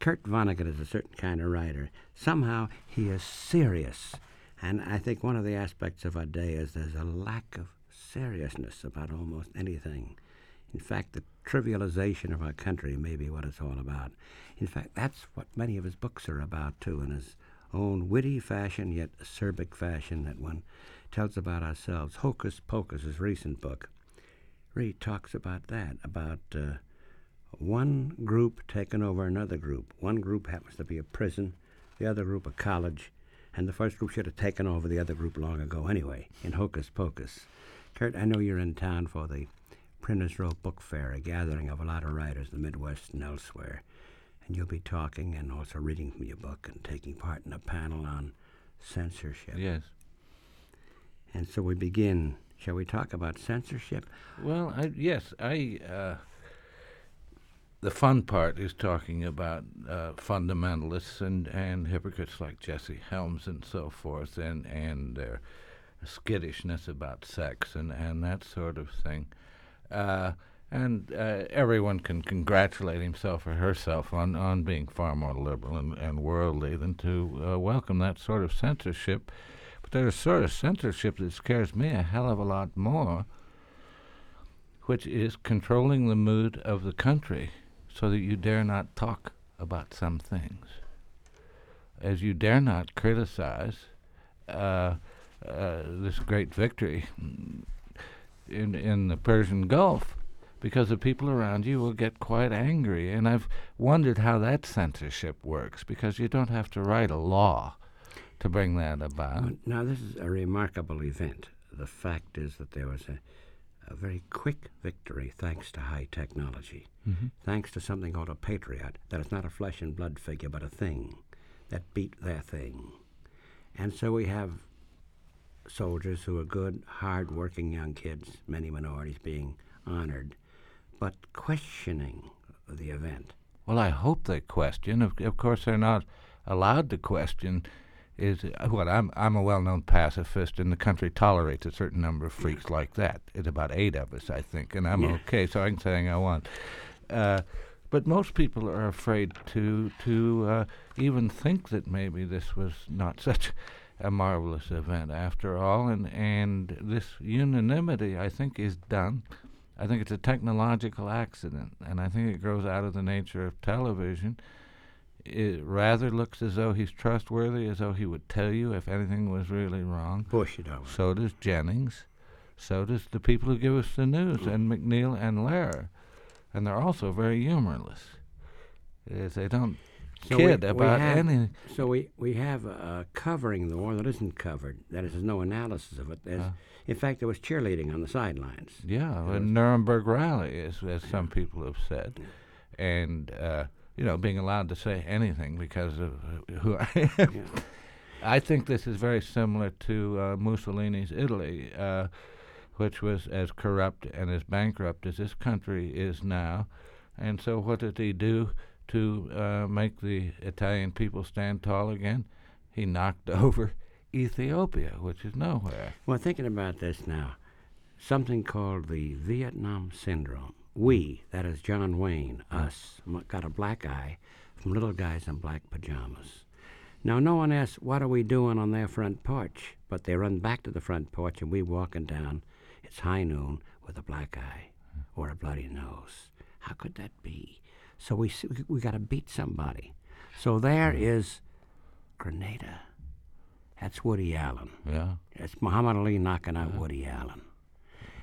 Kurt Vonnegut is a certain kind of writer. Somehow he is serious. And I think one of the aspects of our day is there's a lack of seriousness about almost anything. In fact, the trivialization of our country may be what it's all about. In fact, that's what many of his books are about, too, in his own witty fashion, yet acerbic fashion that one tells about ourselves. Hocus Pocus, his recent book, really talks about that, about uh, one group taking over another group. One group happens to be a prison, the other group a college, and the first group should have taken over the other group long ago anyway, in Hocus Pocus. Kurt, I know you're in town for the Printers Row Book Fair, a gathering of a lot of writers in the Midwest and elsewhere. And you'll be talking and also reading from your book and taking part in a panel on censorship. Yes. And so we begin. Shall we talk about censorship? Well, I, yes, I. Uh, the fun part is talking about uh, fundamentalists and, and hypocrites like Jesse Helms and so forth, and and their skittishness about sex and, and that sort of thing. Uh, and uh, everyone can congratulate himself or herself on, on being far more liberal and, and worldly than to uh, welcome that sort of censorship. But there's a sort of censorship that scares me a hell of a lot more, which is controlling the mood of the country so that you dare not talk about some things, as you dare not criticize uh, uh, this great victory in in the Persian Gulf because the people around you will get quite angry. And I've wondered how that censorship works because you don't have to write a law to bring that about. Now, this is a remarkable event. The fact is that there was a, a very quick victory thanks to high technology, mm-hmm. thanks to something called a patriot, that is not a flesh and blood figure, but a thing that beat their thing. And so we have soldiers who are good, hard-working young kids, many minorities being honored, but questioning the event. Well, I hope they question. Of, of course, they're not allowed to question. Is what I'm I'm a well-known pacifist, and the country tolerates a certain number of freaks yeah. like that. It's about eight of us, I think, and I'm yeah. okay, so I can say anything I want. Uh, but most people are afraid to to uh, even think that maybe this was not such a marvelous event after all, and and this unanimity I think is done. I think it's a technological accident, and I think it grows out of the nature of television. It rather looks as though he's trustworthy, as though he would tell you if anything was really wrong. Bush, you know. So does Jennings. So does the people who give us the news, and MacNeil and Lehrer. And they're also very humorless. Is they don't so kid we, about we have, any. So we we have uh, covering the war that isn't covered. That is, there's no analysis of it. Uh. in fact, there was cheerleading on the sidelines. Yeah, There a Nuremberg rally, as, as some people have said, and uh, you know, being allowed to say anything because of who I am. Yeah. I think this is very similar to uh, Mussolini's Italy, uh, which was as corrupt and as bankrupt as this country is now. And so, what did he do to uh, make the Italian people stand tall again? He knocked over Ethiopia, which is nowhere. Well, thinking about this now, something called the Vietnam syndrome. We, that is John Wayne, us, got a black eye from little guys in black pajamas. Now, no one asks, what are we doing on their front porch? But they run back to the front porch and we walking down. It's high noon with a black eye or a bloody nose. How could that be? So we we, got to beat somebody. So there mm. is Grenada. That's Woody Allen. Yeah. It's Muhammad Ali knocking out Woody Allen.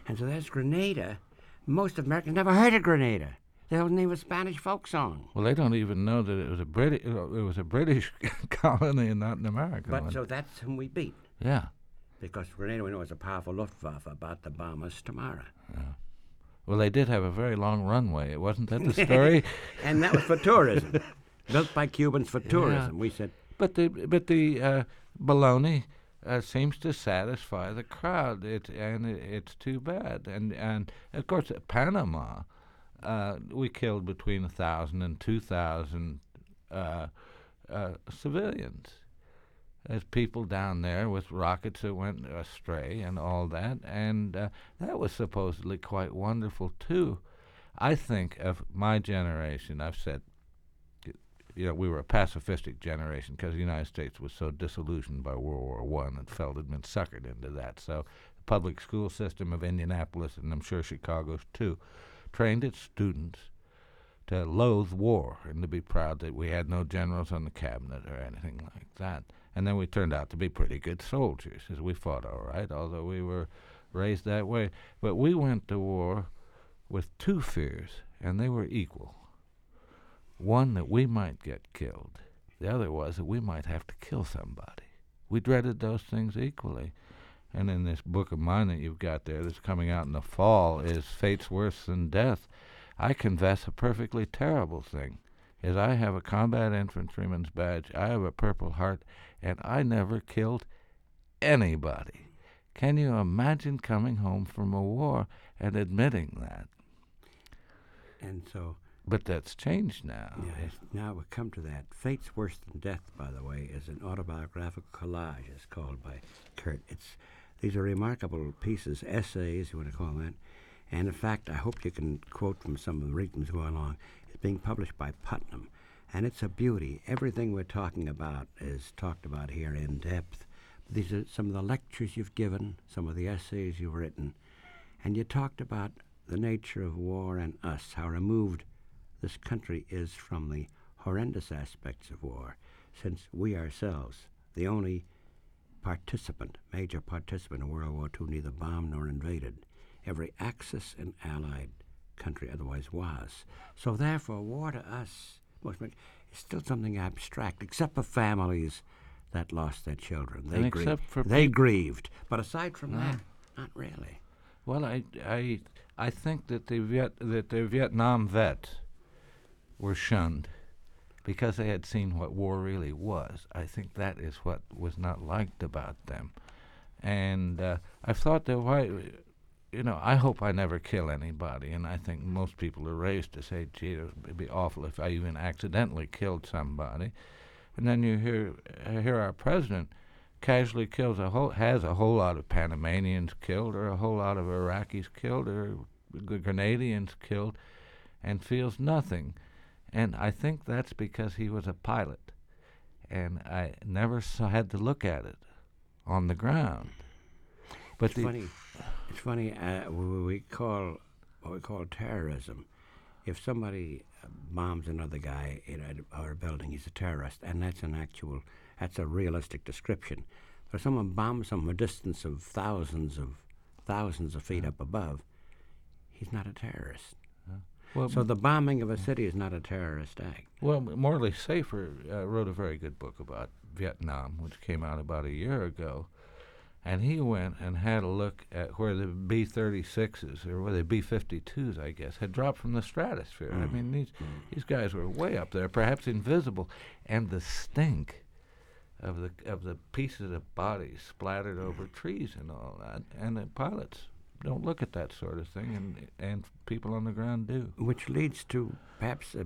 And so there's Grenada. Most Americans never heard of Grenada. There wasn't even a Spanish folk song. Well, they don't even know that it was a British. It was a British colony and not an American But one. so that's whom we beat. yeah. Because Grenada, we know, is a powerful Luftwaffe about to bomb us tomorrow. Well, they did have a very long runway. It Wasn't that the story? and that was for tourism. Built by Cubans for tourism. We said, but the but the uh, baloney uh, seems to satisfy the crowd. It and it, it's too bad. And and of course, Panama, uh, we killed between a thousand and two thousand uh, uh, civilians. There's people down there with rockets that went astray and all that, and uh, that was supposedly quite wonderful too. I think of my generation. I've said you know, we were a pacifistic generation because the United States was so disillusioned by World War One and felt had been suckered into that. So, the public school system of Indianapolis and I'm sure Chicago's too, trained its students to loathe war and to be proud that we had no generals on the cabinet or anything like that. And then we turned out to be pretty good soldiers, as we fought all right, although we were raised that way. But we went to war with two fears, and they were equal. One, that we might get killed. The other was that we might have to kill somebody. We dreaded those things equally. And in this book of mine that you've got there that's coming out in the fall is Fate's Worse Than Death. I confess a perfectly terrible thing is I have a combat infantryman's badge, I have a Purple Heart, and I never killed anybody. Can you imagine coming home from a war and admitting that? And so, But that's changed now. now we come to that. Fate's Worse Than Death, by the way, is an autobiographical collage, it's called by Kurt. It's These are remarkable pieces, essays, you want to call that. And in fact, I hope you can quote from some of the readings go along. It's being published by Putnam, and it's a beauty. Everything we're talking about is talked about here in depth. These are some of the lectures you've given, some of the essays you've written, and you talked about the nature of war and us, how removed this country is from the horrendous aspects of war, since we ourselves, the only participant, major participant in World War II, neither bombed nor invaded. Every Axis and Allied country otherwise was. So therefore, war to us is still something abstract, except for families that lost their children. They grieved. for they grieved, but aside from ah. that, not really. Well, I, I, I think that the Viet, that the Vietnam vets were shunned because they had seen what war really was. I think that is what was not liked about them, and uh, I've thought that why, you know, I hope I never kill anybody, and I think most people are raised to say, "Gee, it'd be awful if I even accidentally killed somebody," and then you hear hear our president casually kills a whole has a whole lot of Panamanians killed or a whole lot of Iraqis killed or G- Grenadians killed and feels nothing. And I think that's because he was a pilot. And I never saw, had to look at it on the ground. But It's funny. It's funny. Uh, we call what we call terrorism. If somebody uh, bombs another guy in a, or a building, he's a terrorist, and that's an actual, that's a realistic description. But if someone bombs from a distance of thousands of thousands of feet up above, he's not a terrorist. Well, So the bombing of a city is not a terrorist act. Well, Morley Safer uh, wrote a very good book about Vietnam, which came out about a year ago. And he went and had a look at where the B 36s, or where the B 52s, I guess, had dropped from the stratosphere. I mean, these, these guys were way up there, perhaps invisible. And the stink of the, of the pieces of bodies splattered over trees and all that. And the pilots don't look at that sort of thing, and, and people on the ground do. Which leads to perhaps uh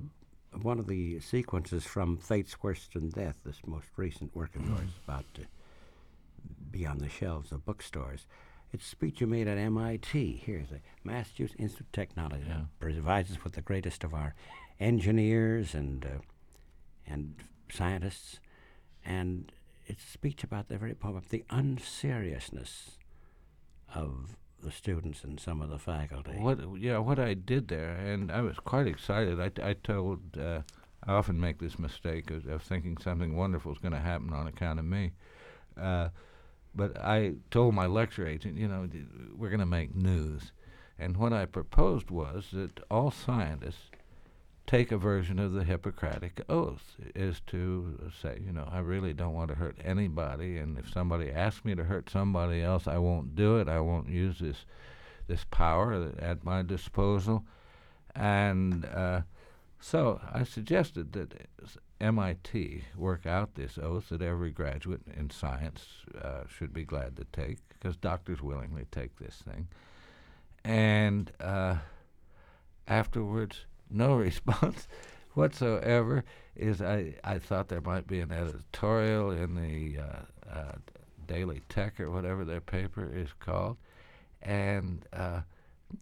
one of the sequences from Fate's Worse Than Death, this most recent work of yours, about to be on the shelves of bookstores. It's a speech you made at MIT. Here's the Massachusetts Institute of Technology. Yeah. Provides us with the greatest of our engineers and uh, and scientists, and it's a speech about the very problem, of the unseriousness of the students and some of the faculty. What yeah, what I did there, and I was quite excited. I, I told uh, I often make this mistake of, of thinking something wonderful is going to happen on account of me. Uh, but I told my lecture agent, you know, we're going to make news, and what I proposed was that all scientists take a version of the Hippocratic Oath, is to say, you know, I really don't want to hurt anybody, and if somebody asks me to hurt somebody else, I won't do it. I won't use this this power at my disposal, and uh, so I suggested that MIT work out this oath that every graduate in science uh, should be glad to take, because doctors willingly take this thing, and uh, afterwards, no response whatsoever. Is I, I thought there might be an editorial in the uh, uh, Daily Tech or whatever their paper is called, and uh,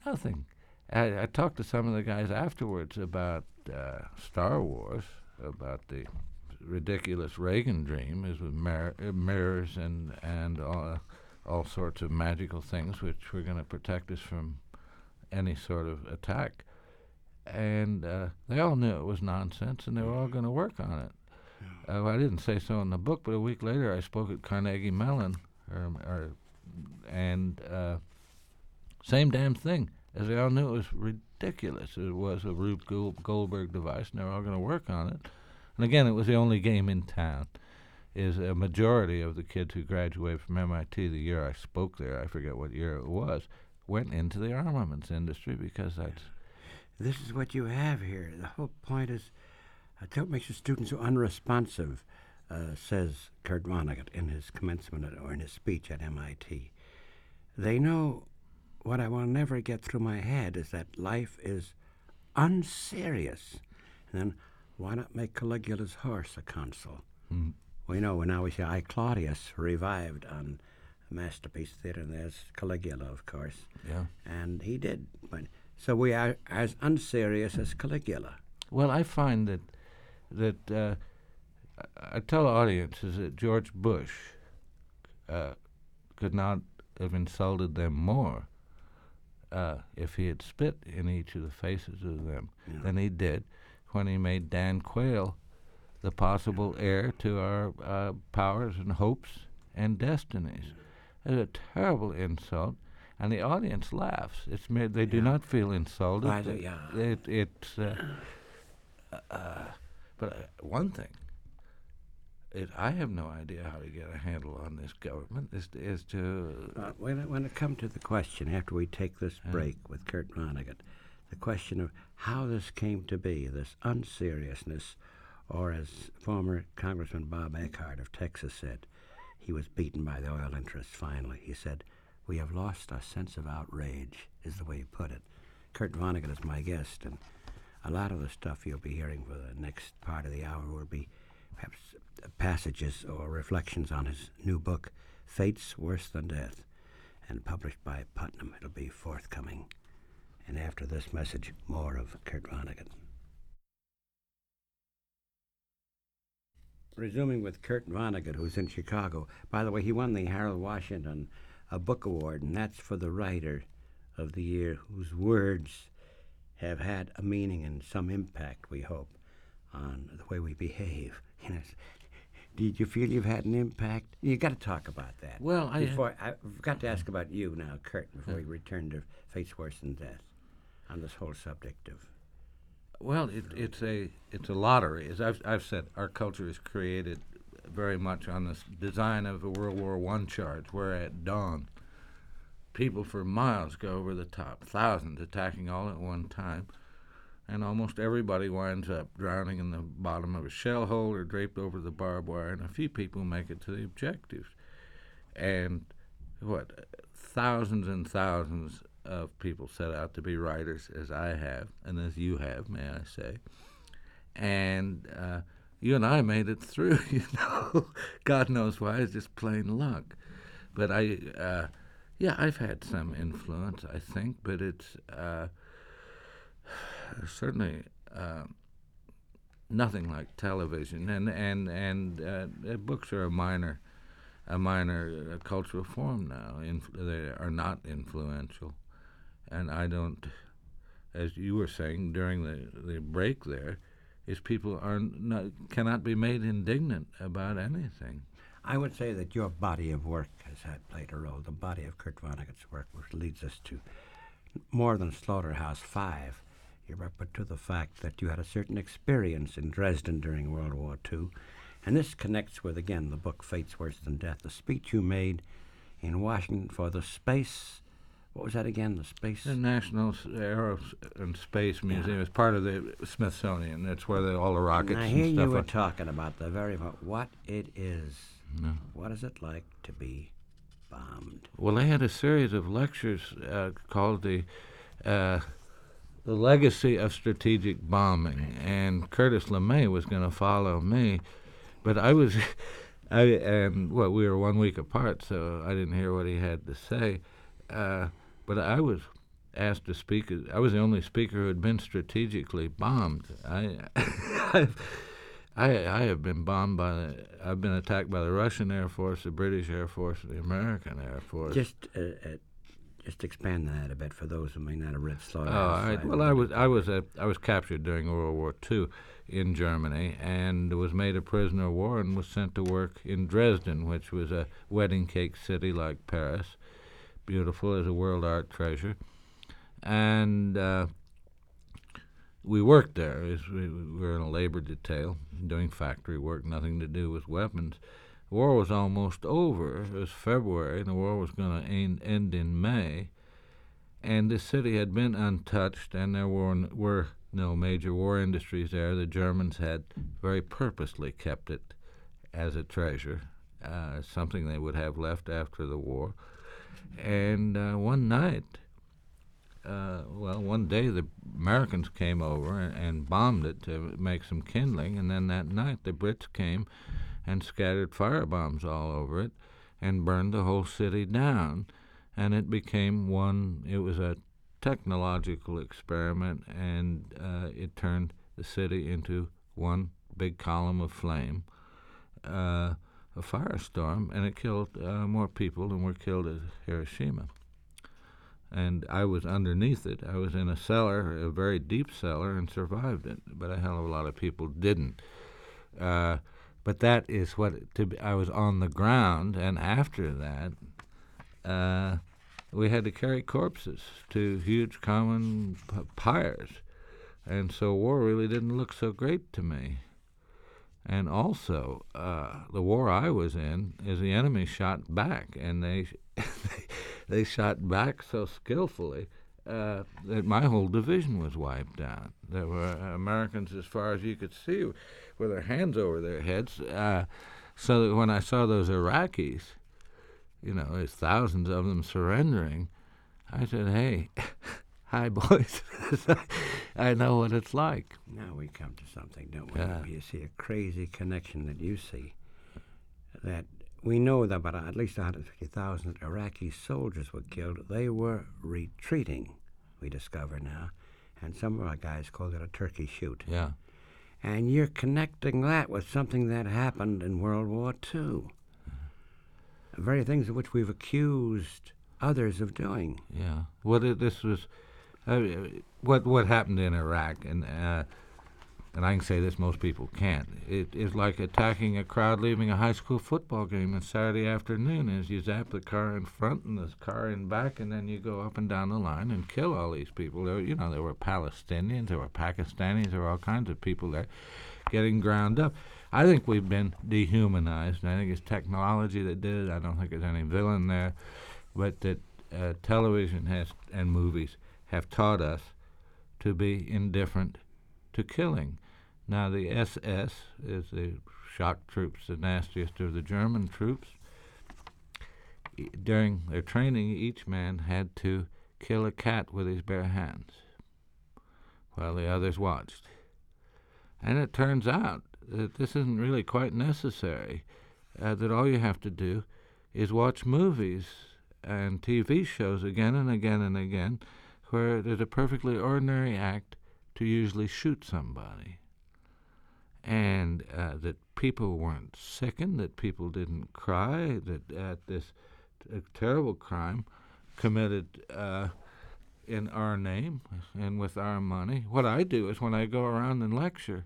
nothing. I, I talked to some of the guys afterwards about uh, Star Wars, about the ridiculous Reagan dream is with mir- uh, mirrors and and all, all sorts of magical things which were going to protect us from any sort of attack. And uh, they all knew it was nonsense, and they were all going to work on it. Uh, I didn't say so in the book, but a week later I spoke at Carnegie Mellon, or, or and uh, same damn thing. As they all knew, it was ridiculous. It was a Rube Goldberg device, and they were all going to work on it. And again, it was the only game in town. Is a majority of the kids who graduated from MIT the year I spoke there, I forget what year it was, went into the armaments industry because that's. This is what you have here. The whole point is, uh, don't make your students so unresponsive, uh, says Kurt Vonnegut in his commencement at, or in his speech at MIT. They know what I will never get through my head is that life is unserious. And then why not make Caligula's horse a consul? Mm. We know now we see I Claudius revived on a Masterpiece Theater, and there's Caligula, of course. Yeah. And he did. But, so we are as unserious as Caligula. Well, I find that that uh, I tell audiences that George Bush uh, could not have insulted them more uh, if he had spit in each of the faces of them Yeah. than he did when he made Dan Quayle the possible heir to our uh, powers and hopes and destinies. It's a terrible insult, and the audience laughs. It's made, they do not feel insulted. Right, uh, yeah. It, it's uh, uh, but uh, one thing. It, I have no idea how to get a handle on this government. Is is to Uh, when, it, when it comes to the question, after we take this Yeah. break with Kurt Vonnegut, the question of how this came to be, this unseriousness, or as former Congressman Bob Eckhardt of Texas said, he was beaten by the oil interests finally. He said, We have lost our sense of outrage, is the way he put it. Kurt Vonnegut is my guest, and a lot of the stuff you'll be hearing for the next part of the hour will be perhaps passages or reflections on his new book, Fates Worse Than Death, and published by Putnam. It'll be forthcoming. And after this message, more of Kurt Vonnegut. Resuming with Kurt Vonnegut, who's in Chicago. By the way, he won the Harold Washington a book award, and that's for the writer of the year whose words have had a meaning and some impact, we hope, on the way we behave. You know, did you feel you've had an impact? You've got to talk about that. Well, I- before I've got to ask uh-huh. about you now, Kurt, before uh-huh. we return to Fates Worse Than Death, on this whole subject of well, it, it's a it's a lottery. As I've I've said, our culture is created very much on the design of a World War One charge, where at dawn, people for miles go over the top, thousands attacking all at one time, and almost everybody winds up drowning in the bottom of a shell hole or draped over the barbed wire, and a few people make it to the objectives. And what thousands and thousands of people set out to be writers, as I have, and as you have, may I say. And uh, you and I made it through, you know. God knows why, it's just plain luck. But I, uh, yeah, I've had some influence, I think, but it's uh, certainly uh, nothing like television. And and and uh, books are a minor, a minor uh, cultural form now. They are not influential, and I don't, as you were saying during the the break there, is people are not cannot be made indignant about anything. I would say that your body of work has had played a role. The body of Kurt Vonnegut's work, which leads us to more than Slaughterhouse Five. You're up to the fact that you had a certain experience in Dresden during World War II, and this connects with again the book Fates Worse Than Death, the speech you made in Washington for the space. What was that again? The space. The National Aero and Space Museum is part of the Smithsonian. That's where the, all the rockets and here stuff you were are. talking about the very what it is. No. What is it like to be bombed? Well, they had a series of lectures uh, called the uh, the legacy of strategic bombing, and Curtis LeMay was going to follow me, but I was, I and well, we were one week apart, so I didn't hear what he had to say, uh, but I was asked to speak. I was the only speaker who had been strategically bombed. I, I I have been bombed by the. I've been attacked by the Russian Air Force, the British Air Force, the American Air Force. Just uh, uh, just expand on that a bit for those who may not have read Slaughterhouse. Oh, all right. Well, I was I was a, I was captured during World War II in Germany and was made a prisoner of war and was sent to work in Dresden, which was a wedding cake city like Paris, beautiful as a world art treasure, and. Uh, we worked there. We were in a labor detail, doing factory work, nothing to do with weapons. The war was almost over. It was February, and the war was going to end in May. And the city had been untouched, and there were, were no major war industries there. The Germans had very purposely kept it as a treasure, uh, something they would have left after the war. And uh, one night, uh, well, one day the Americans came over and, and, bombed it to make some kindling, and then that night the Brits came and scattered firebombs all over it and burned the whole city down. And it became one, it was a technological experiment, and uh, it turned the city into one big column of flame. Uh, a firestorm, and it killed uh, more people than were killed at Hiroshima and I was underneath it. I was in a cellar, a very deep cellar, and survived it. But a hell of a lot of people didn't. Uh, but that is what to be, I was on the ground, and after that, uh, we had to carry corpses to huge common p- pyres, and so war really didn't look so great to me. And also, uh, the war I was in is the enemy shot back, and they they shot back so skillfully uh, that my whole division was wiped out. There were Americans as far as you could see with their hands over their heads. Uh, so that when I saw those Iraqis, you know, there's thousands of them surrendering, I said, hey, hi, boys. I know what it's like. Now we come to something, don't we? Yeah. You see a crazy connection that you see that we know that about at least 150,000 Iraqi soldiers were killed. They were retreating, we discover now. And some of our guys called it a turkey shoot. Yeah. And you're connecting that with something that happened in World War II. The mm-hmm. very things of which we've accused others of doing. Yeah. It, this was, uh, what what happened in Iraq, and uh, and I can say this, most people can't. It is like attacking a crowd leaving a high school football game on Saturday afternoon as you zap the car in front and the car in back, and then you go up and down the line and kill all these people. There, you know, there were Palestinians, there were Pakistanis, there were all kinds of people there getting ground up. I think we've been dehumanized, and I think it's technology that did it. I don't think there's any villain there, but that uh, television has and movies have taught us to be indifferent to killing. Now, the SS is the shock troops, the nastiest of the German troops. during their training, each man had to kill a cat with his bare hands while the others watched. And it turns out that this isn't really quite necessary, uh, that all you have to do is watch movies and TV shows again and again and again where it is a perfectly ordinary act to usually shoot somebody. And uh, that people weren't sickened, that people didn't cry, that at this t- terrible crime committed uh, in our name and with our money. What I do is when I go around and lecture,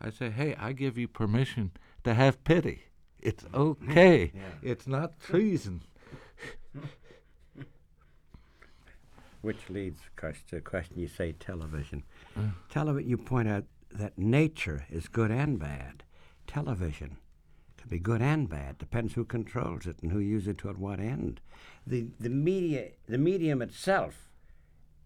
I say, hey, I give you permission to have pity. It's okay. yeah. It's not treason. Which leads, of course, to a question you say television. Uh. Television, you point out that nature is good and bad. Television can be good and bad. Depends who controls it and who uses it to at what end. The the media, the medium itself,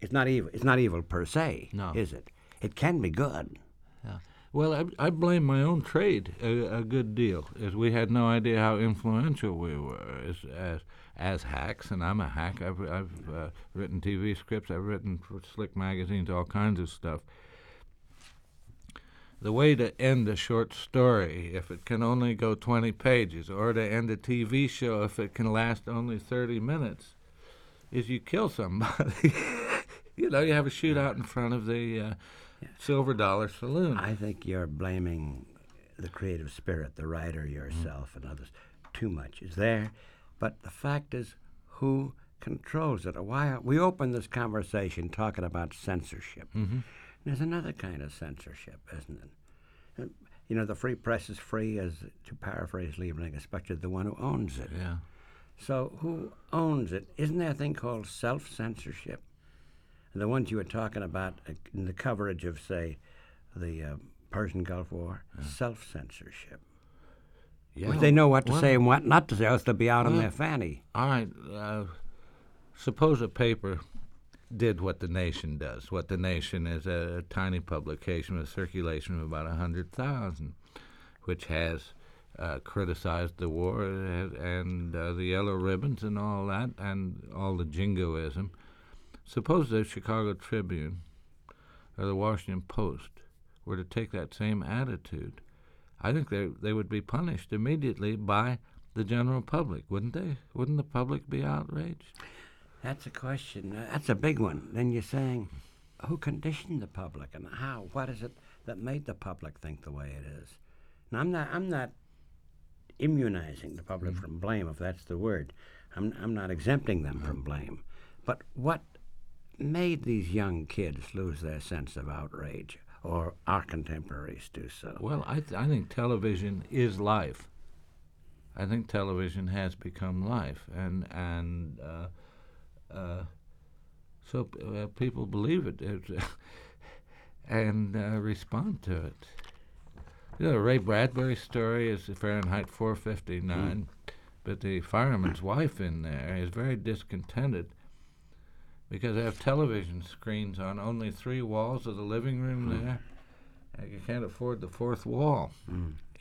is not evil. It's not evil per se, no. is it? It can be good. Yeah. Well, I, I blame my own trade a, a, good deal, as we had no idea how influential we were as as as hacks, and I'm a hack. I've I've uh, written TV scripts. I've written for Slick magazines, all kinds of stuff. The way to end a short story, if it can only go 20 pages, or to end a TV show if it can last only 30 minutes, is you kill somebody. you know, you have a shootout in front of the uh, Silver Dollar Saloon. I think you're blaming the creative spirit, the writer mm. yourself and others, too much is there. But the fact is, who controls it? Why we open this conversation talking about censorship. Mm-hmm. There's another kind of censorship, isn't it? You know, the free press is free, as to paraphrase Liebling, especially the one who owns it. Yeah. So who owns it? Isn't there a thing called self-censorship? And the ones you were talking about uh, in the coverage of, say, the uh, Persian Gulf War, self-censorship. Yeah. Which they know what to well, say and what not to say, else they'll be out on their fanny. All right. Uh, suppose a paper did what the Nation does. What the Nation is a, tiny publication with a circulation of about a hundred thousand, which has uh, criticized the war and, and uh, the yellow ribbons and all that, and all the jingoism. Suppose the Chicago Tribune or the Washington Post were to take that same attitude. I think they they would be punished immediately by the general public, wouldn't they? Wouldn't the public be outraged? That's a question. Uh, that's a big one. Then you're saying, who conditioned the public and how? What is it that made the public think the way it is? Now, I'm not. I'm not immunizing the public from blame, if that's the word. I'm. I'm not exempting them from blame. But what made these young kids lose their sense of outrage, or our contemporaries do so? Well, I th- I think television is life. I think television has become life, and and uh, uh, so uh, people believe it and uh, respond to it. You know, Ray Bradbury story is Fahrenheit 459, but the fireman's wife in there is very discontented because they have television screens on only three walls of the living room there. And you can't afford the fourth wall.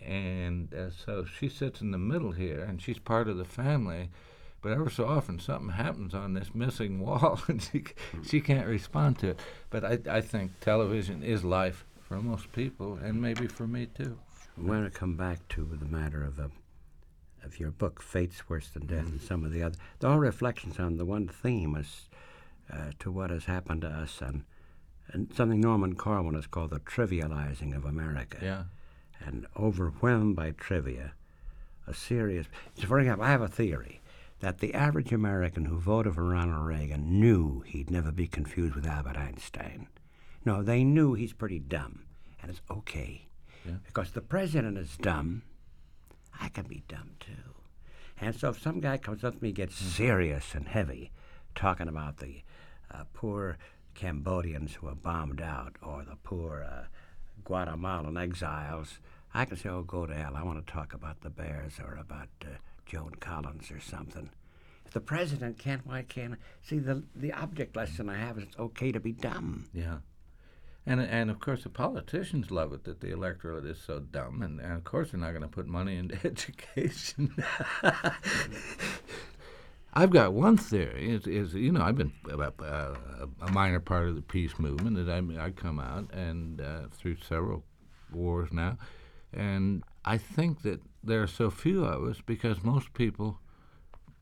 And uh, so she sits in the middle here, and she's part of the family. But ever so often, something happens on this missing wall, and she she can't respond to it. But I I think television is life for most people, and maybe for me too. I want to come back to the matter of uh, of your book, Fate's Worse Than Death, and some of the other. They're all reflections on the one theme as uh, to what has happened to us, and and something Norman Corwin has called the trivializing of America. Yeah. And overwhelmed by trivia, a serious. So for example, I have a theory that the average American who voted for Ronald Reagan knew he'd never be confused with Albert Einstein. No, they knew he's pretty dumb, and it's okay. Yeah. Because the president is dumb, I can be dumb too. And so if some guy comes up to me and gets serious and heavy, talking about the uh, poor Cambodians who are bombed out or the poor uh, Guatemalan exiles, I can say, oh, go to hell. I want to talk about the Bears or about uh, Joan Collins or something. If the president can't, why can't I? See, the, the object lesson I have is it's okay to be dumb. Yeah. And and of course the politicians love it that the electorate is so dumb, and, and of course they're not going to put money into education. I've got one theory. Is, you know I've been uh, uh, a minor part of the peace movement. That I I come out and uh, through several wars now, and I think that there are so few of us because most people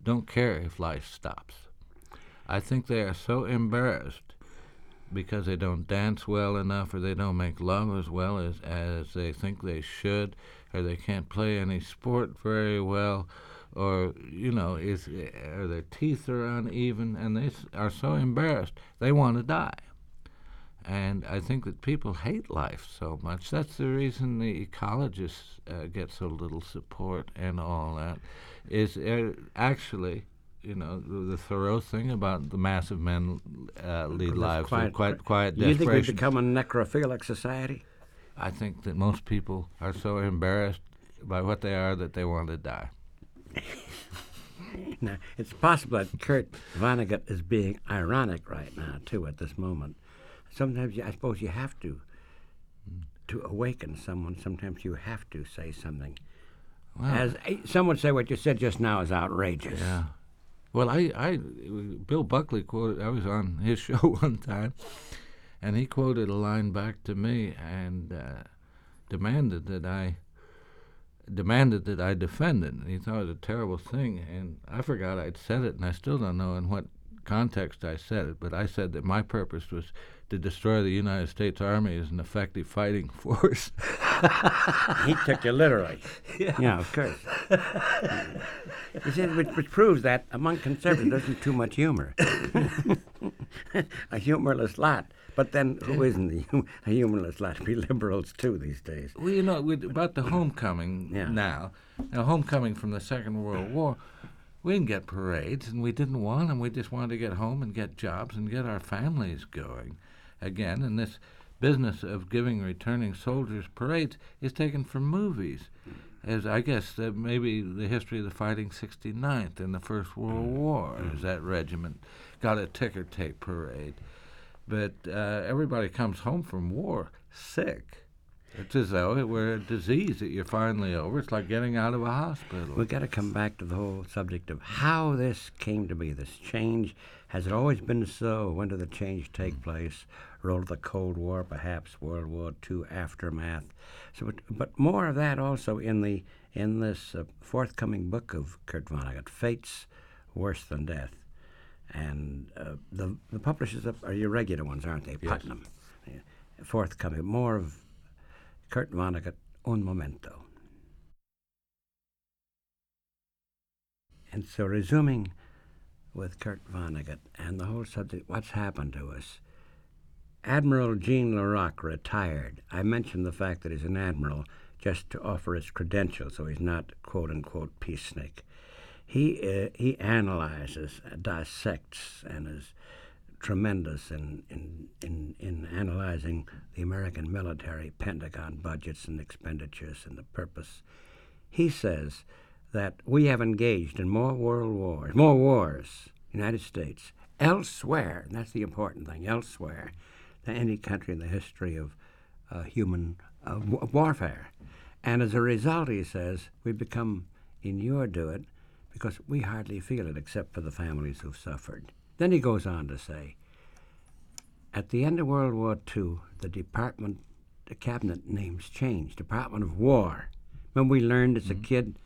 don't care if life stops. I think they are so embarrassed because they don't dance well enough or they don't make love as well as, as they think they should or they can't play any sport very well or you know is or their teeth are uneven and they are so embarrassed they want to die and I think that people hate life so much. That's the reason the ecologists uh, get so little support and all that. Is uh, actually, you know, the, Thoreau thing about the massive men uh, lead lives quiet- of quite quiet Do you think we've become a necrophilic society? I think that most people are so embarrassed by what they are that they want to die. Now, it's possible that Kurt Vonnegut is being ironic right now, too, at this moment. Sometimes you, I suppose you have to, to awaken someone, sometimes you have to say something. Well, As some would say, what you said just now is outrageous. Yeah. Well, I, I, Bill Buckley quoted. I was on his show one time, and he quoted a line back to me and uh, demanded that I demanded that I defend it. And he thought it was a terrible thing, and I forgot I'd said it, and I still don't know in what context I said it. But I said that my purpose was to destroy the United States Army as an effective fighting force. he took you literally. Yeah, of course. He said, which, which proves that among conservatives there isn't too much humor. a humorless lot. But then, who isn't a, hum- a humorless lot? We liberals too these days. Well, you know, with, about the homecoming Yeah. now, now homecoming from the Second World War, we didn't get parades, and we didn't want them. We just wanted to get home and get jobs and get our families going again. And this business of giving returning soldiers parades is taken from movies. As I guess that maybe the history of the fighting 69th in the First World War, as that regiment got a ticker tape parade. But uh, everybody comes home from war sick. It's as though it were a disease that you're finally over. It's like getting out of a hospital. We've got to come back to the whole subject of how this came to be, this change. Has it always been so? When did the change take place? Role of the Cold War, perhaps World War II aftermath. So, but, but more of that also in the in this uh, forthcoming book of Kurt Vonnegut, Fates Worse Than Death, and uh, the the publishers are your regular ones, aren't they? Putnam. Yeah. Forthcoming, more of Kurt Vonnegut, Un Momento. And so, resuming with Kurt Vonnegut and the whole subject, what's happened to us? Admiral Gene La Rocque retired. I mentioned the fact that he's an admiral just to offer his credentials, so he's not quote unquote peace snake. He uh, he analyzes, dissects, and is tremendous in, in in in analyzing the American military, Pentagon budgets and expenditures and the purpose. He says that we have engaged in more world wars, more wars, United States, elsewhere, and that's the important thing, elsewhere, than any country in the history of uh, human uh, wa- warfare. And as a result, he says, we become inured to it because we hardly feel it except for the families who've suffered. Then he goes on to say, at the end of World War II, the department, the cabinet names changed. Department of War. When we learned as a mm-hmm. kid,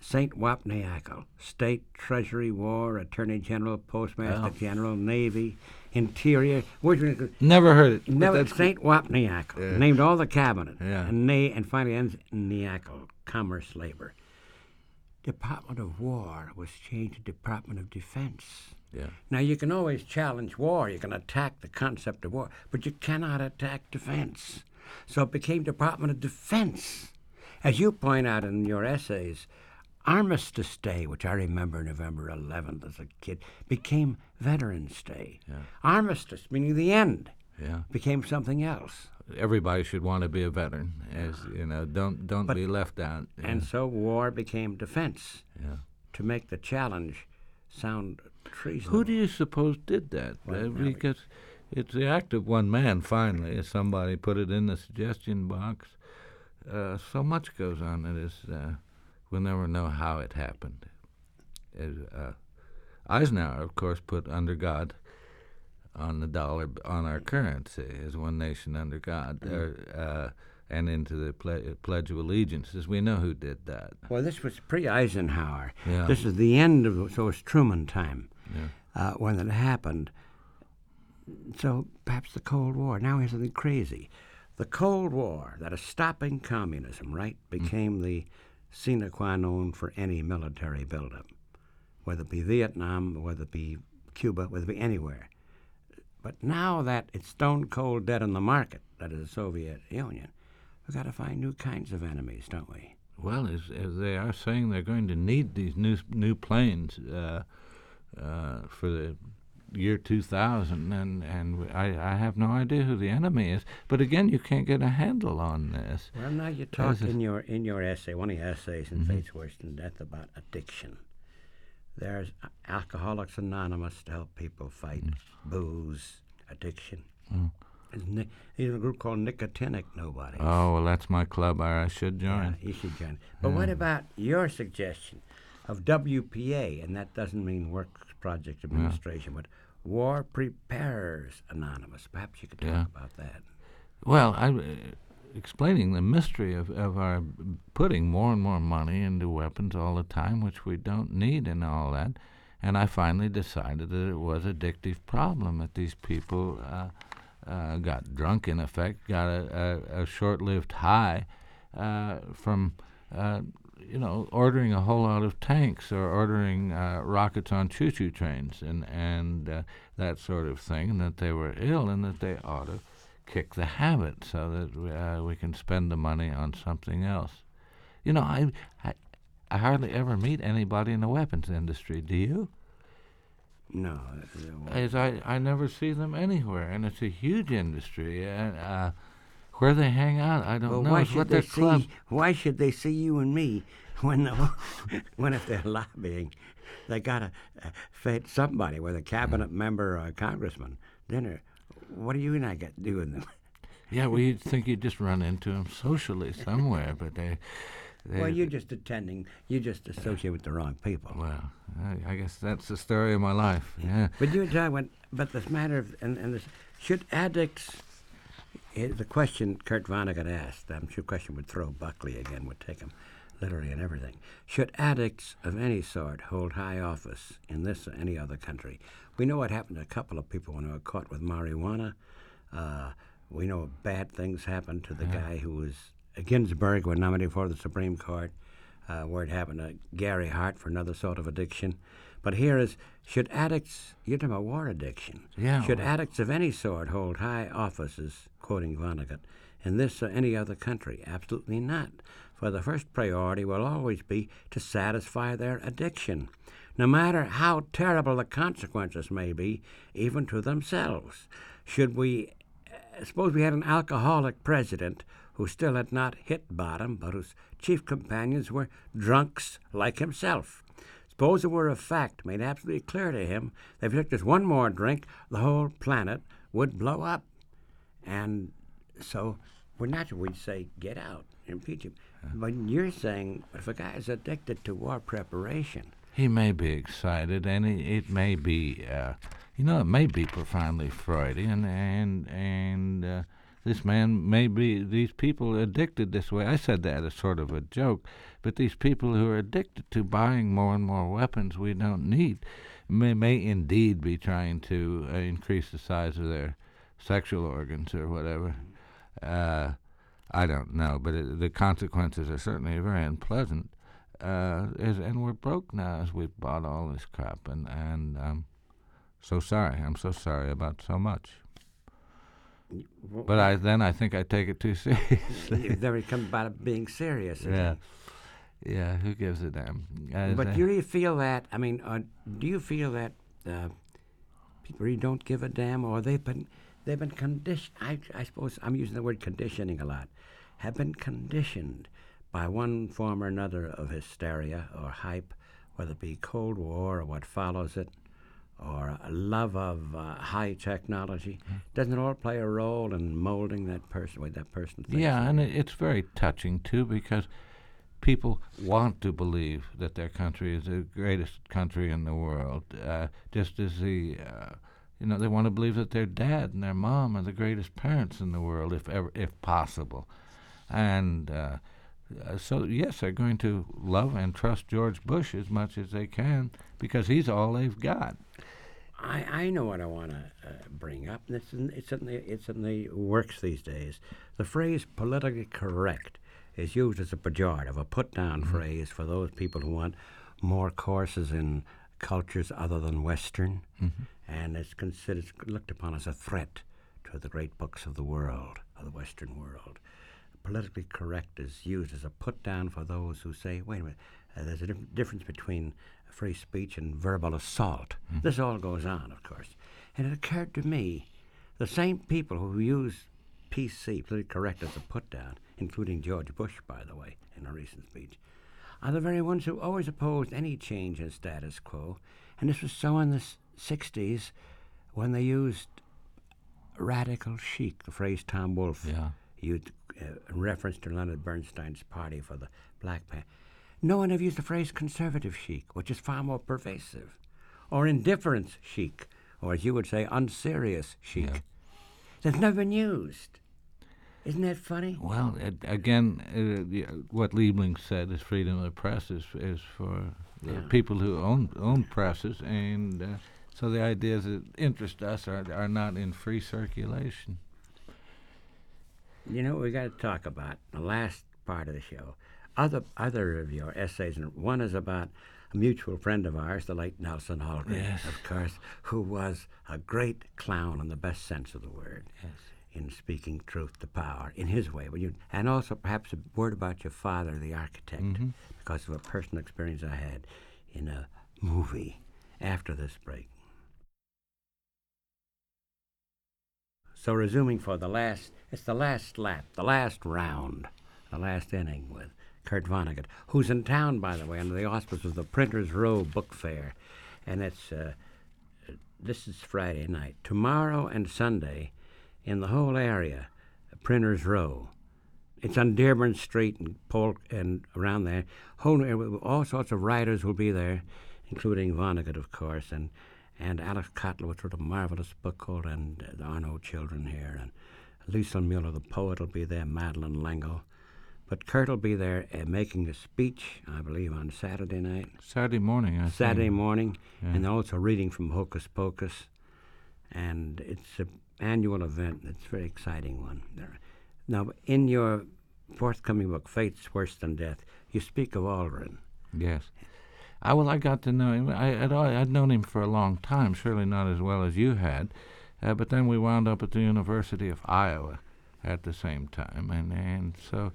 St. Wapniackle, State Treasury War, Attorney General, Postmaster Oh. General, Navy, Interior. Never heard it. Never, St. Wapniackle Yeah. named all the cabinet, Yeah. and and finally ends in Commerce, Labor. Department of War was changed to Department of Defense. Yeah. Now you can always challenge war. You can attack the concept of war, but you cannot attack defense. So it became Department of Defense. As you point out in your essays, Armistice Day, which I remember November 11th as a kid, became Veterans Day. Yeah. Armistice, meaning the end, Yeah. became something else. Everybody should want to be a veteran, as you know. Don't don't But- be left out. And so war became defense yeah. to make the challenge sound treasonable. Who do you suppose did that? Well, Uh, because it's the act of one man. Finally, as somebody put it in the suggestion box, uh, so much goes on that is uh, we'll never know how it happened. As, uh, Eisenhower, of course, put "under God" on the dollar on our currency as one nation under God, Mm-hmm. uh, uh, and into the ple- Pledge of Allegiance. As we know who did that. Well, this was pre Eisenhower. Yeah. This is the end of, so it's Truman time Yeah. uh, when it happened. So perhaps the Cold War. Now here's something crazy. The Cold War, that is stopping communism, right, became the sine qua non for any military buildup, whether it be Vietnam, whether it be Cuba, whether it be anywhere. But now that it's stone cold dead on the market, that is the Soviet Union, we've got to find new kinds of enemies, don't we? Well, as, as they are saying, they're going to need these new new planes uh, uh, for the year 2000, and and I, I have no idea who the enemy is. But again, you can't get a handle on this. Well, now you talk in your in your essay, one of your essays in Fates Worse Than Death about addiction. There's Alcoholics Anonymous to help people fight mm. booze addiction. Mm. There's ni- There's a group called Nicotinic Nobody. Oh well, that's my club. I, I should Yeah, join. you should join. But what about your suggestion of WPA? And that doesn't mean Works Project Administration, but War Preparers Anonymous. Perhaps you could talk Yeah. about that. Well, I. Explaining the mystery of, of our putting more and more money into weapons all the time, which we don't need, and all that. And I finally decided that it was addictive problem that these people uh, uh, got drunk, in effect, got a, a, a short-lived high, uh, from uh, you know ordering a whole lot of tanks or ordering uh, rockets on choo-choo trains and and uh, that sort of thing, and that they were ill and that they ought to kick the habit so that we, uh, we can spend the money on something else. You know, I, I I hardly ever meet anybody in the weapons industry. Do you? No. As I, I never see them anywhere, and it's a huge industry. And uh, where they hang out, I don't well, know. Why It's should what they club. see? Why should they see you and me when the, when if they're lobbying, they gotta uh, feed somebody, whether a cabinet member or a congressman, dinner. What do you and I got doing them? Yeah, well, you'd think you'd just run into them socially somewhere, but they. they Well, you're just attending. You just associate with the wrong people. Well, I, I guess that's the story of my life. Yeah. But you and I went. But this matter of and, and this should addicts. eh, The question Kurt Vonnegut asked, I'm sure the question would throw Buckley again, would take him literally and everything. Should addicts of any sort hold high office in this or any other country? We know what happened to a couple of people when they were caught with marijuana. Uh, we know bad things happened to the guy who was Ginsburg, were nominated for the Supreme Court, uh, where it happened to Gary Hart for another sort of addiction. But here is should addicts, you're talking about war addiction. Yeah, Should well- addicts of any sort hold high offices, quoting Vonnegut, in this or any other country? Absolutely not. For the first priority will always be to satisfy their addiction, no matter how terrible the consequences may be, even to themselves. Should we suppose we had an alcoholic president who still had not hit bottom, but whose chief companions were drunks like himself. Suppose it were a fact made absolutely clear to him that if he took just one more drink, the whole planet would blow up. And so we're not, we'd say, get out, impeach him. But you're saying if a guy is addicted to war preparation, He may be excited, and it, it may be, uh, you know, it may be profoundly Freudian, and and uh, this man may be these people addicted this way. I said that as sort of a joke, but these people who are addicted to buying more and more weapons we don't need may may indeed be trying to uh, increase the size of their sexual organs or whatever. Uh, I don't know, but it, the consequences are certainly very unpleasant. Uh, is, and we're broke now as we've bought all this crap, and and um, so sorry. I'm so sorry about so much. But I then I think I take it too seriously. there it comes about being serious. yeah, again. yeah. Who gives a damn? As But do you feel that? I mean, uh, do you feel that uh, people really don't give a damn, or they've been they've been conditioned? I, I suppose I'm using the word conditioning a lot. Have been conditioned by one form or another of hysteria or hype, whether it be Cold War or what follows it, or a love of uh, high technology. Hmm. Doesn't it all play a role in molding that person, way that person thinks? Yeah, and it, it's very touching too because people want to believe that their country is the greatest country in the world, uh, just as the uh, you know they want to believe that their dad and their mom are the greatest parents in the world, if ever if possible, and. Uh, so yes, they're going to love and trust George Bush as much as they can because he's all they've got. I, I know what I want to uh, bring up. and It's in, it's, in the, it's in the works these days. The phrase politically correct is used as a pejorative, a put down phrase for those people who want more courses in cultures other than Western. And it's considered, looked upon as a threat to the great books of the world, of the Western world. Politically correct is used as a put down for those who say, wait a minute, uh, there's a dif- difference between free speech and verbal assault. This all goes on, of course. And it occurred to me the same people who use PC, politically correct, as a put down, including George Bush, by the way, in a recent speech, are the very ones who always opposed any change in status quo. And this was so in the s- 60s when they used radical chic, the phrase Tom Wolfe Yeah. Used uh, in reference to Leonard Bernstein's party for the Black Panther. No one ever used the phrase conservative chic, which is far more pervasive, or indifference chic, or as you would say, unserious chic. Yeah. That's never been used. Isn't that funny? Well, it, again, uh, the, what Liebling said is freedom of the press is, is for the Yeah. people who own own presses, and uh, so the ideas that interest us are are not in free circulation. You know we got to talk about? The last part of the show. Other other of your essays, and one is about a mutual friend of ours, the late Nelson Algren, Yes. of course, who was a great clown in the best sense of the word. In speaking truth to power, in his way, you, and also perhaps a word about your father, the architect, mm-hmm. because of a personal experience I had in a movie after this break. So resuming for the last, it's the last lap, the last round, the last inning with Kurt Vonnegut, who's in town, by the way, under the auspices of the Printers Row Book Fair, and it's uh, this is Friday night. Tomorrow and Sunday, in the whole area, Printers Row. It's on Dearborn Street and Polk and around there. Whole, all sorts of writers will be there, including Vonnegut, of course, and and Alex Kotlowitz wrote a marvelous book called "And There Are No Children Here," and Lisel Mueller, the poet, will be there. Madeleine L'Engle, but Kurt will be there uh, making a speech, I believe, on Saturday night. Saturday morning, I Saturday think. morning, Yeah. and also reading from Hocus Pocus. And it's an annual event. It's a very exciting one. Now, in your forthcoming book, Fate's Worse Than Death, you speak of Algren. Yes. I well, I got to know him. I, I'd, I'd known him for a long time, surely not as well as you had. Uh, but then we wound up at the University of Iowa at the same time, and and so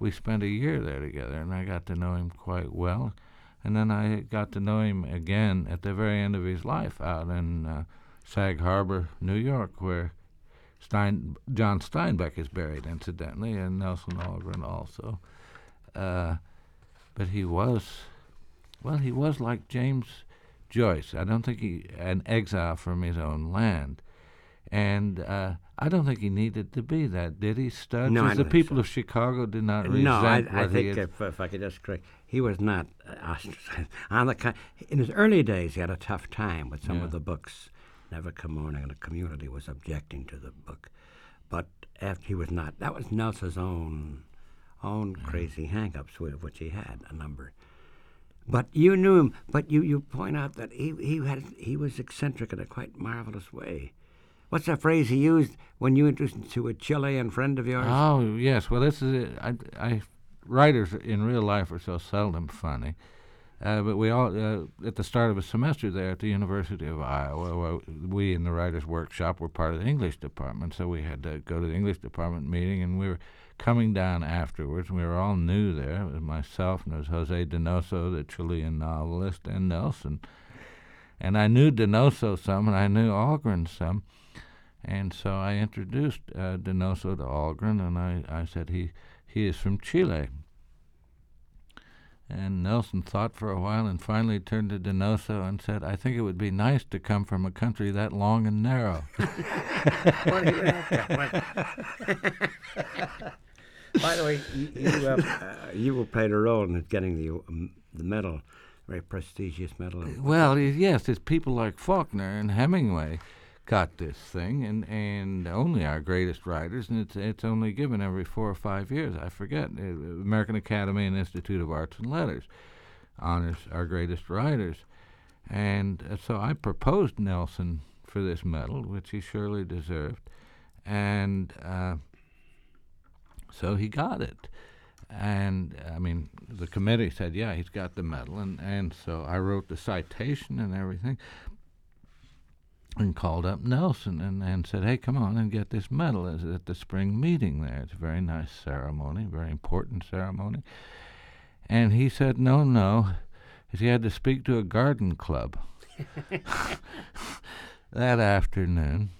we spent a year there together, and I got to know him quite well. And then I got to know him again at the very end of his life out in uh, Sag Harbor, New York, where Stein, John Steinbeck is buried, incidentally, and Nelson Algren also. Uh, but he was, well, he was like James Joyce. I don't think he an exile from his own land, and uh, I don't think he needed to be that. Did he, Studs? No, the people so. of Chicago did not resent No, I, I think if, if I could just correct, he was not uh, ostracized. On the in his early days, he had a tough time with some Yeah. of the books. Never Come Morning, and the community was objecting to the book, but after he was not. That was Nelson's own own crazy hang-ups, which he had a number. But you knew him. But you, you point out that he he had he was eccentric in a quite marvelous way. What's that phrase he used when you introduced him to a Chilean friend of yours? Oh yes, well this is it. I, I writers in real life are so seldom funny, uh, but we all uh, at the start of a semester there at the University of Iowa, we in the writers' workshop were part of the English department, so we had to go to the English department meeting, and we were coming down afterwards. We were all new there. It was myself and it was Jose Donoso, the Chilean novelist, and Nelson. And I knew Donoso some, and I knew Algren some. And so I introduced uh, Donoso to Algren, and I, I said he he is from Chile. And Nelson thought for a while and finally turned to Donoso and said, I think it would be nice to come from a country that long and narrow. By the way, you you, uh, uh, you played a role in getting the um, the medal, very prestigious medal. well, y- yes, it's people like Faulkner and Hemingway got this thing, and, and only our greatest writers, and it's it's only given every four or five years. I forget. Uh, American Academy and Institute of Arts and Letters honors our greatest writers, and uh, so I proposed Nelson for this medal, which he surely deserved, and uh, so he got it. And I mean, the committee said, "Yeah, he's got the medal," and and so I wrote the citation and everything, and called up Nelson and, and said, "Hey, come on and get this medal It's at the spring meeting there. It's a very nice ceremony, very important ceremony." And he said, "No, no," he had to speak to a garden club that afternoon,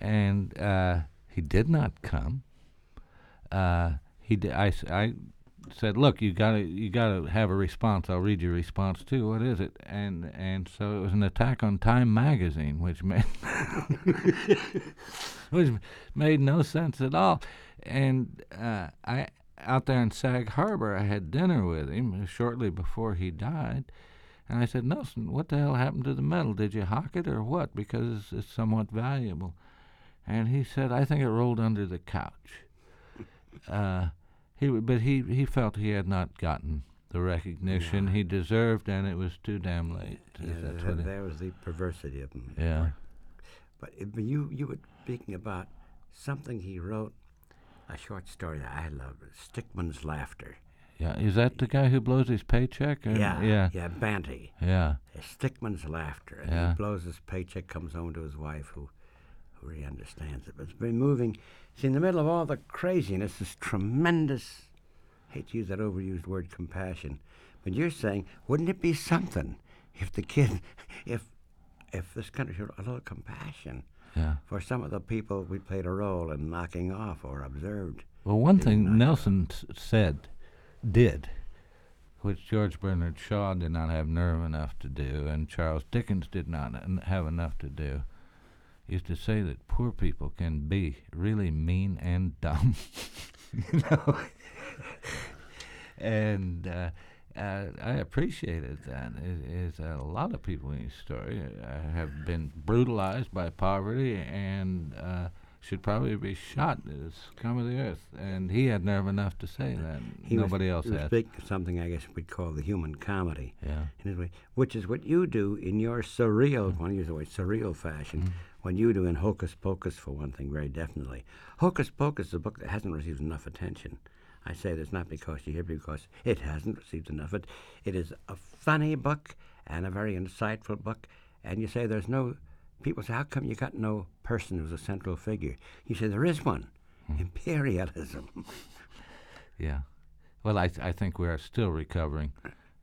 and uh, he did not come. Uh, he di- I, I said, "Look, you gotta you gotta have a response. I'll read your response too. What is it?" And and so it was an attack on Time magazine, which made which made no sense at all. And uh, I out there in Sag Harbor, I had dinner with him shortly before he died. And I said, Nelson, what the hell happened to the medal? Did you hock it or what? Because it's somewhat valuable. And he said, I think it rolled under the couch. Uh, he, but he, he felt he had not gotten the recognition he deserved, and it was too damn late. Yeah, that, was the perversity of him. yeah. But, it- but you you were speaking about something he wrote a short story that I love, Stickman's Laughter. Yeah, is that the guy who blows his paycheck? Or? Yeah, yeah, yeah, Banty. yeah. Stickman's Laughter. And Yeah. he blows his paycheck, comes home to his wife, who, who really understands it. But it's been moving. See, in the middle of all the craziness, this tremendous, hate to use that overused word, compassion. But you're saying, wouldn't it be something if the kid, if, if this country showed a little compassion Yeah. for some of the people we played a role in knocking off or observed? Well, one thing. Nelson s- said, did, which George Bernard Shaw did not have nerve enough to do, and Charles Dickens did not have enough to do, is to say that poor people can be really mean and dumb. you know? and uh, uh, I appreciated that. It is a lot of people in his story uh, have been brutalized by poverty and uh, should probably be shot as scum of the earth. And he had nerve enough to say that. He was- Nobody else he was had. speaking of something I guess we'd call the human comedy. Yeah. in his way, which is what you do in your surreal, I want to use the word surreal fashion, when you do in Hocus Pocus, for one thing, very definitely. Hocus Pocus is a book that hasn't received enough attention. I say this not because you're here, because it hasn't received enough. It, it is a funny book and a very insightful book, and you say there's no, people say, how come you got no person who's a central figure? You say, there is one, hmm. imperialism. Yeah. Well, I, th- I think we are still recovering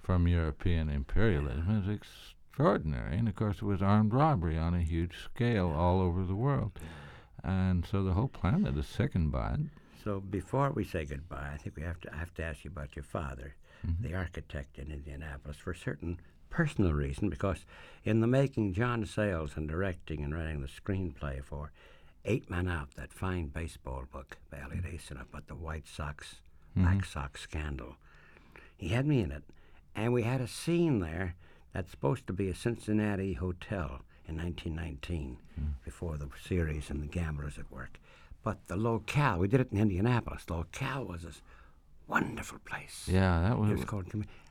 from European imperialism. It's extraordinary. And of course, it was armed robbery on a huge scale all over the world. And so the whole planet is sickened by it. So before we say goodbye, I think we have to I have to ask you about your father, mm-hmm. the architect in Indianapolis, for a certain personal reason. Because in the making, John Sayles and directing and writing the screenplay for Eight Men Out, that fine baseball book by Eliot Asinof about the White Sox Black mm-hmm. Sox scandal, he had me in it, and we had a scene there that's supposed to be a Cincinnati hotel in 1919, before the series and the gamblers at work. But the locale, we did it in Indianapolis. The locale was this wonderful place. Yeah, that was. It was. called,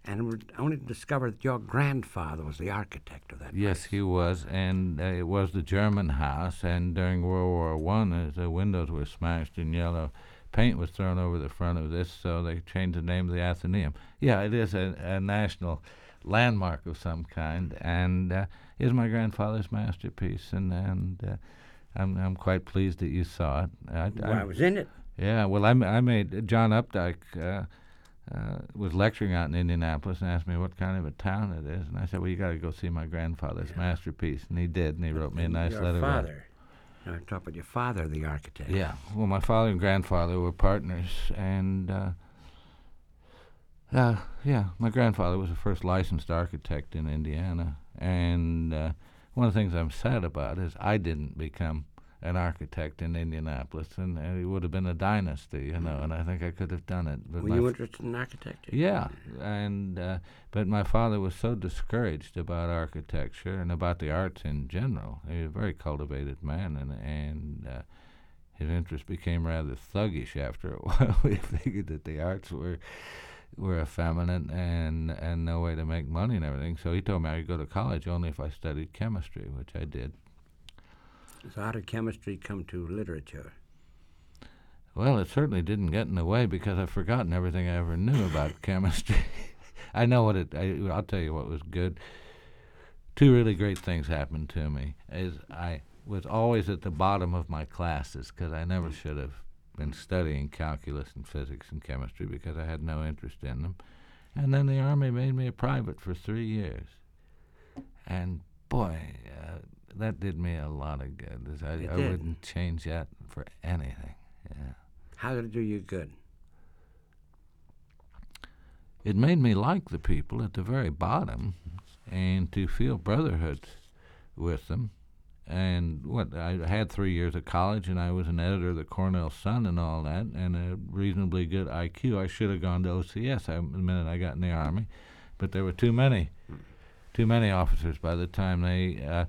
and we only discovered that your grandfather was the architect of that. Yes, he was, and uh, it was the German house. And during World War One, uh, the windows were smashed and yellow paint was thrown over the front of this, so they changed the name to the Athenaeum. Yeah, it is a, a national landmark of some kind, and uh, is my grandfather's masterpiece. And and uh, I'm I'm quite pleased that you saw it. I, Well, I was in it. yeah, well, I, m- I made John Updike uh, uh, was lecturing out in Indianapolis and asked me what kind of a town it is, and I said, "Well, you got to go see my grandfather's masterpiece," and he did, and he wrote me a nice your letter. father. No, talk about your father, the architect. Yeah, well, my father and grandfather were partners, and uh, uh, yeah, my grandfather was the first licensed architect in Indiana, and uh, one of the things I'm sad about is I didn't become an architect in Indianapolis, and, and it would have been a dynasty, you know, and I think I could have done it. But Were you interested in architecture? yeah, and uh, but my father was so discouraged about architecture and about the arts in general. He was a very cultivated man, and and uh, his interest became rather thuggish after a while. he figured that the arts were were effeminate and and no way to make money and everything. So he told me I could go to college only if I studied chemistry, which I did. So how did chemistry come to literature? Well, it certainly didn't get in the way because I've forgotten everything I ever knew about chemistry. I know what it. I, I'll tell you what was good. Two really great things happened to me. Is I was always at the bottom of my classes because I never mm. should have been studying calculus and physics and chemistry because I had no interest in them. And then the army made me a private for three years, and boy, uh, that did me a lot of good. I, I wouldn't change that for anything. Yeah. How did it do you good? It made me like the people at the very bottom and to feel brotherhood with them. And what I had three years of college, and I was an editor of the Cornell Sun and all that, and a reasonably good IQ. I should have gone to OCS I, the minute I got in the army, but there were too many, too many officers by the time they uh,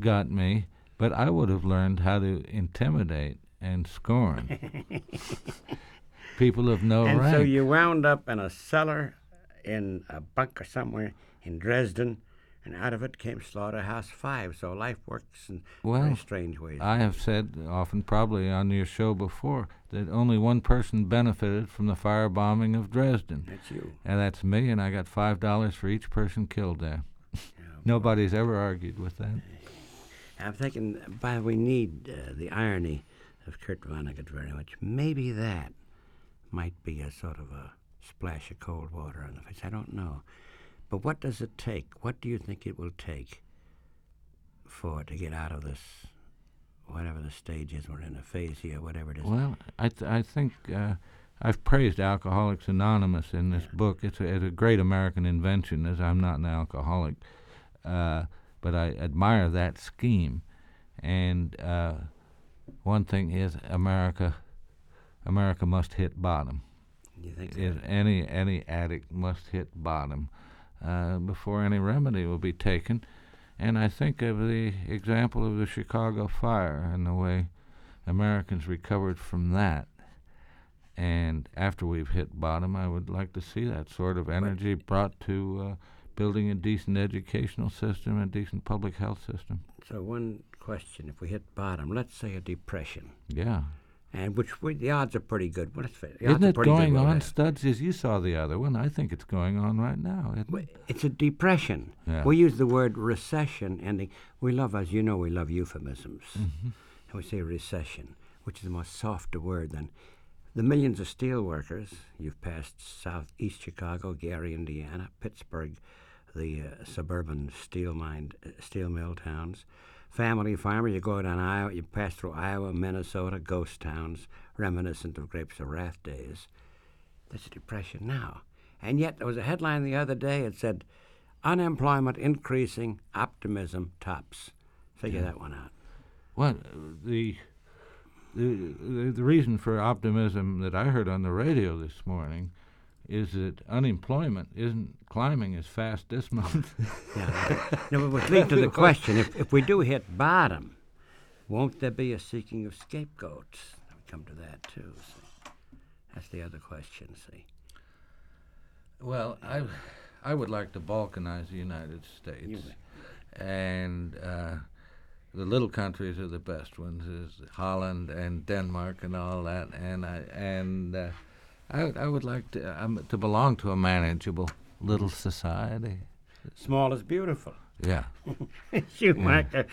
got me. But I would have learned how to intimidate and scorn people of no and rank. so you wound up in a cellar in a bunker somewhere in Dresden, And out of it came Slaughterhouse Five. So life works in Well, very strange ways. I have said often, probably on your show before, that only one person benefited from the firebombing of Dresden, That's you. and that's me, and I got five dollars for each person killed there. Nobody's ever argued with that. I'm thinking, by the way, we need uh, the irony of Kurt Vonnegut very much. Maybe that might be a sort of a splash of cold water on the face. I don't know. But what does it take? What do you think it will take for to get out of this, whatever the stage is we're in, aphasia, whatever it is? Well, I th- I think uh, I've praised Alcoholics Anonymous in this book. It's a, it's a great American invention, as I'm not an alcoholic, uh, but I admire that scheme. And uh, one thing is America. America must hit bottom. you think so? Is any any addict must hit bottom uh, before any remedy will be taken. And I think of the example of the Chicago fire and the way Americans recovered from that. And after we've hit bottom, I would like to see that sort of energy brought to uh, building a decent educational system, a decent public health system. So one question: If we hit bottom, let's say a depression, Yeah. And which we, the odds are pretty good. Well, let's face it, Isn't it going on. Studs? As you saw the other one, I think it's going on right now. It? It's a depression. Yeah. We use the word recession ending. We love, as you know, we love euphemisms. Mm-hmm. And we say recession, which is a much softer word than the millions of steel workers. You've passed southeast Chicago, Gary, Indiana, Pittsburgh, the uh, suburban steel mine, uh, steel mill towns. Family farmer, you go down Iowa, you pass through Iowa, Minnesota, ghost towns, reminiscent of Grapes of Wrath days. There's a depression now. And yet there was a headline the other day that said, unemployment increasing, optimism tops. Figure that one out. Well, the, the the the reason for optimism that I heard on the radio this morning is that unemployment isn't climbing as fast this month. Yeah. no, but which leads to the question: if, if we do hit bottom, won't there be a seeking of scapegoats? We come to that too. See, that's the other question. See, well, I I would like to balkanize the United States, and uh, the little countries are the best ones, is Holland and Denmark and all that, and I and uh, I would- I would like to um, to belong to a manageable little society. small is beautiful. Yeah, Schumacher.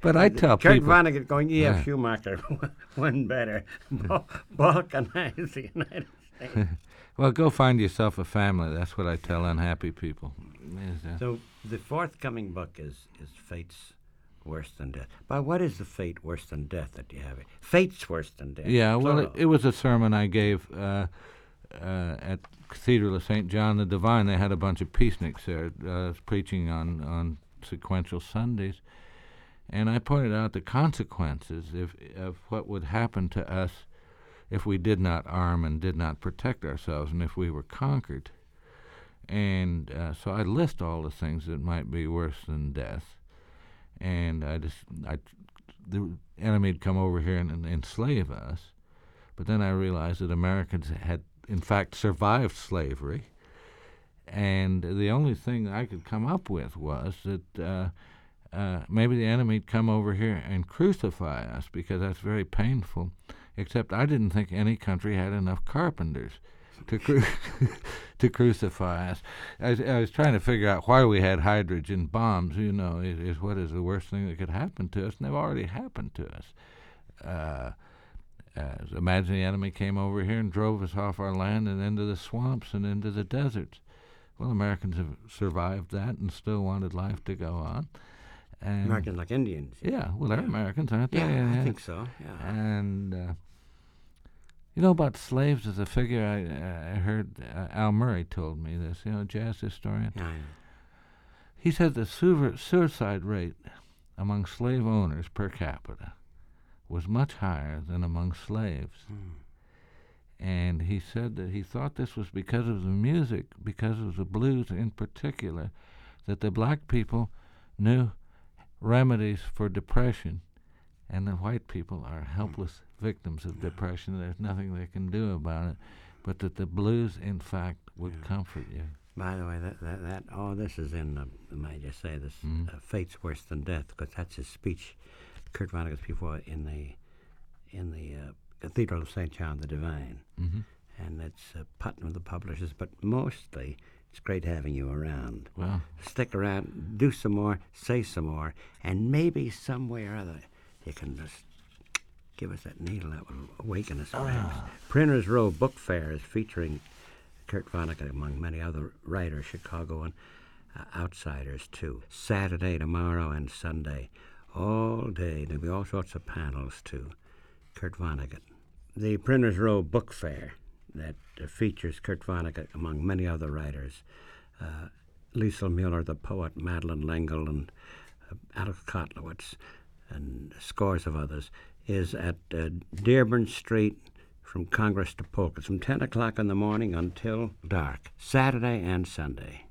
but I tell people. Kurt people. Vonnegut going, yeah, Yeah. Schumacher, one better. Balkanize the United States. Well, go find yourself a family. That's what I tell unhappy people. So the forthcoming book is is Fate's worse than death. But what is the fate worse than death that you have? Fate's worse than death. yeah, well, it, it was a sermon I gave uh, uh, at Cathedral of St. John the Divine. They had a bunch of peaceniks there uh, preaching on, on sequential Sundays. And I pointed out the consequences if, of what would happen to us if we did not arm and did not protect ourselves and if we were conquered. And uh, so I list all the things that might be worse than death. And I just, I, the enemy'd come over here and, and enslave us. But then I realized that Americans had, in fact, survived slavery. And the only thing I could come up with was that uh, uh, maybe the enemy'd come over here and crucify us because that's very painful. Except I didn't think any country had enough carpenters to cru- to crucify us. I was, I was trying to figure out why we had hydrogen bombs. You know, is, is what is the worst thing that could happen to us, and they've already happened to us. Uh, uh, imagine the enemy came over here and drove us off our land and into the swamps and into the deserts. Well, Americans have survived that and still wanted life to go on. And Americans like Indians. yeah, well, they're Americans, aren't they? Yeah, I think so. Yeah. And uh, you know about slaves as a figure. I I heard uh, Al Murray told me this. You know, jazz historian. Yeah, I. He said the suicide rate among slave owners per capita was much higher than among slaves. And he said that he thought this was because of the music, because of the blues in particular, that the black people knew remedies for depression, and the white people are helpless victims of depression. There's nothing they can do about it, but that the blues, in fact, would comfort you. By the way, that, that, that all this is in, uh, may I just say this, Mhm. uh, Fate's Worse Than Death, because that's his speech, Kurt Vonnegut's before in the, in the uh, Cathedral of St. John the Divine. Mm-hmm. And it's uh, Putnam, the publishers, but mostly it's great having you around. Well, Stick around, do some more, say some more, and maybe some way or other you can just give us that needle that will awaken us perhaps. Printers Row Book Fair is featuring Kurt Vonnegut among many other writers, Chicago and uh, outsiders too. Saturday, tomorrow, and Sunday, all day. There'll be all sorts of panels too. Kurt Vonnegut. The Printers Row Book Fair that uh, features Kurt Vonnegut among many other writers. Uh, Lisel Mueller, the poet, Madeleine L'Engle, and uh, Alex Kotlowitz, and scores of others, is at uh, Dearborn Street from Congress to Polk. It's from 10 o'clock in the morning until dark, Saturday and Sunday.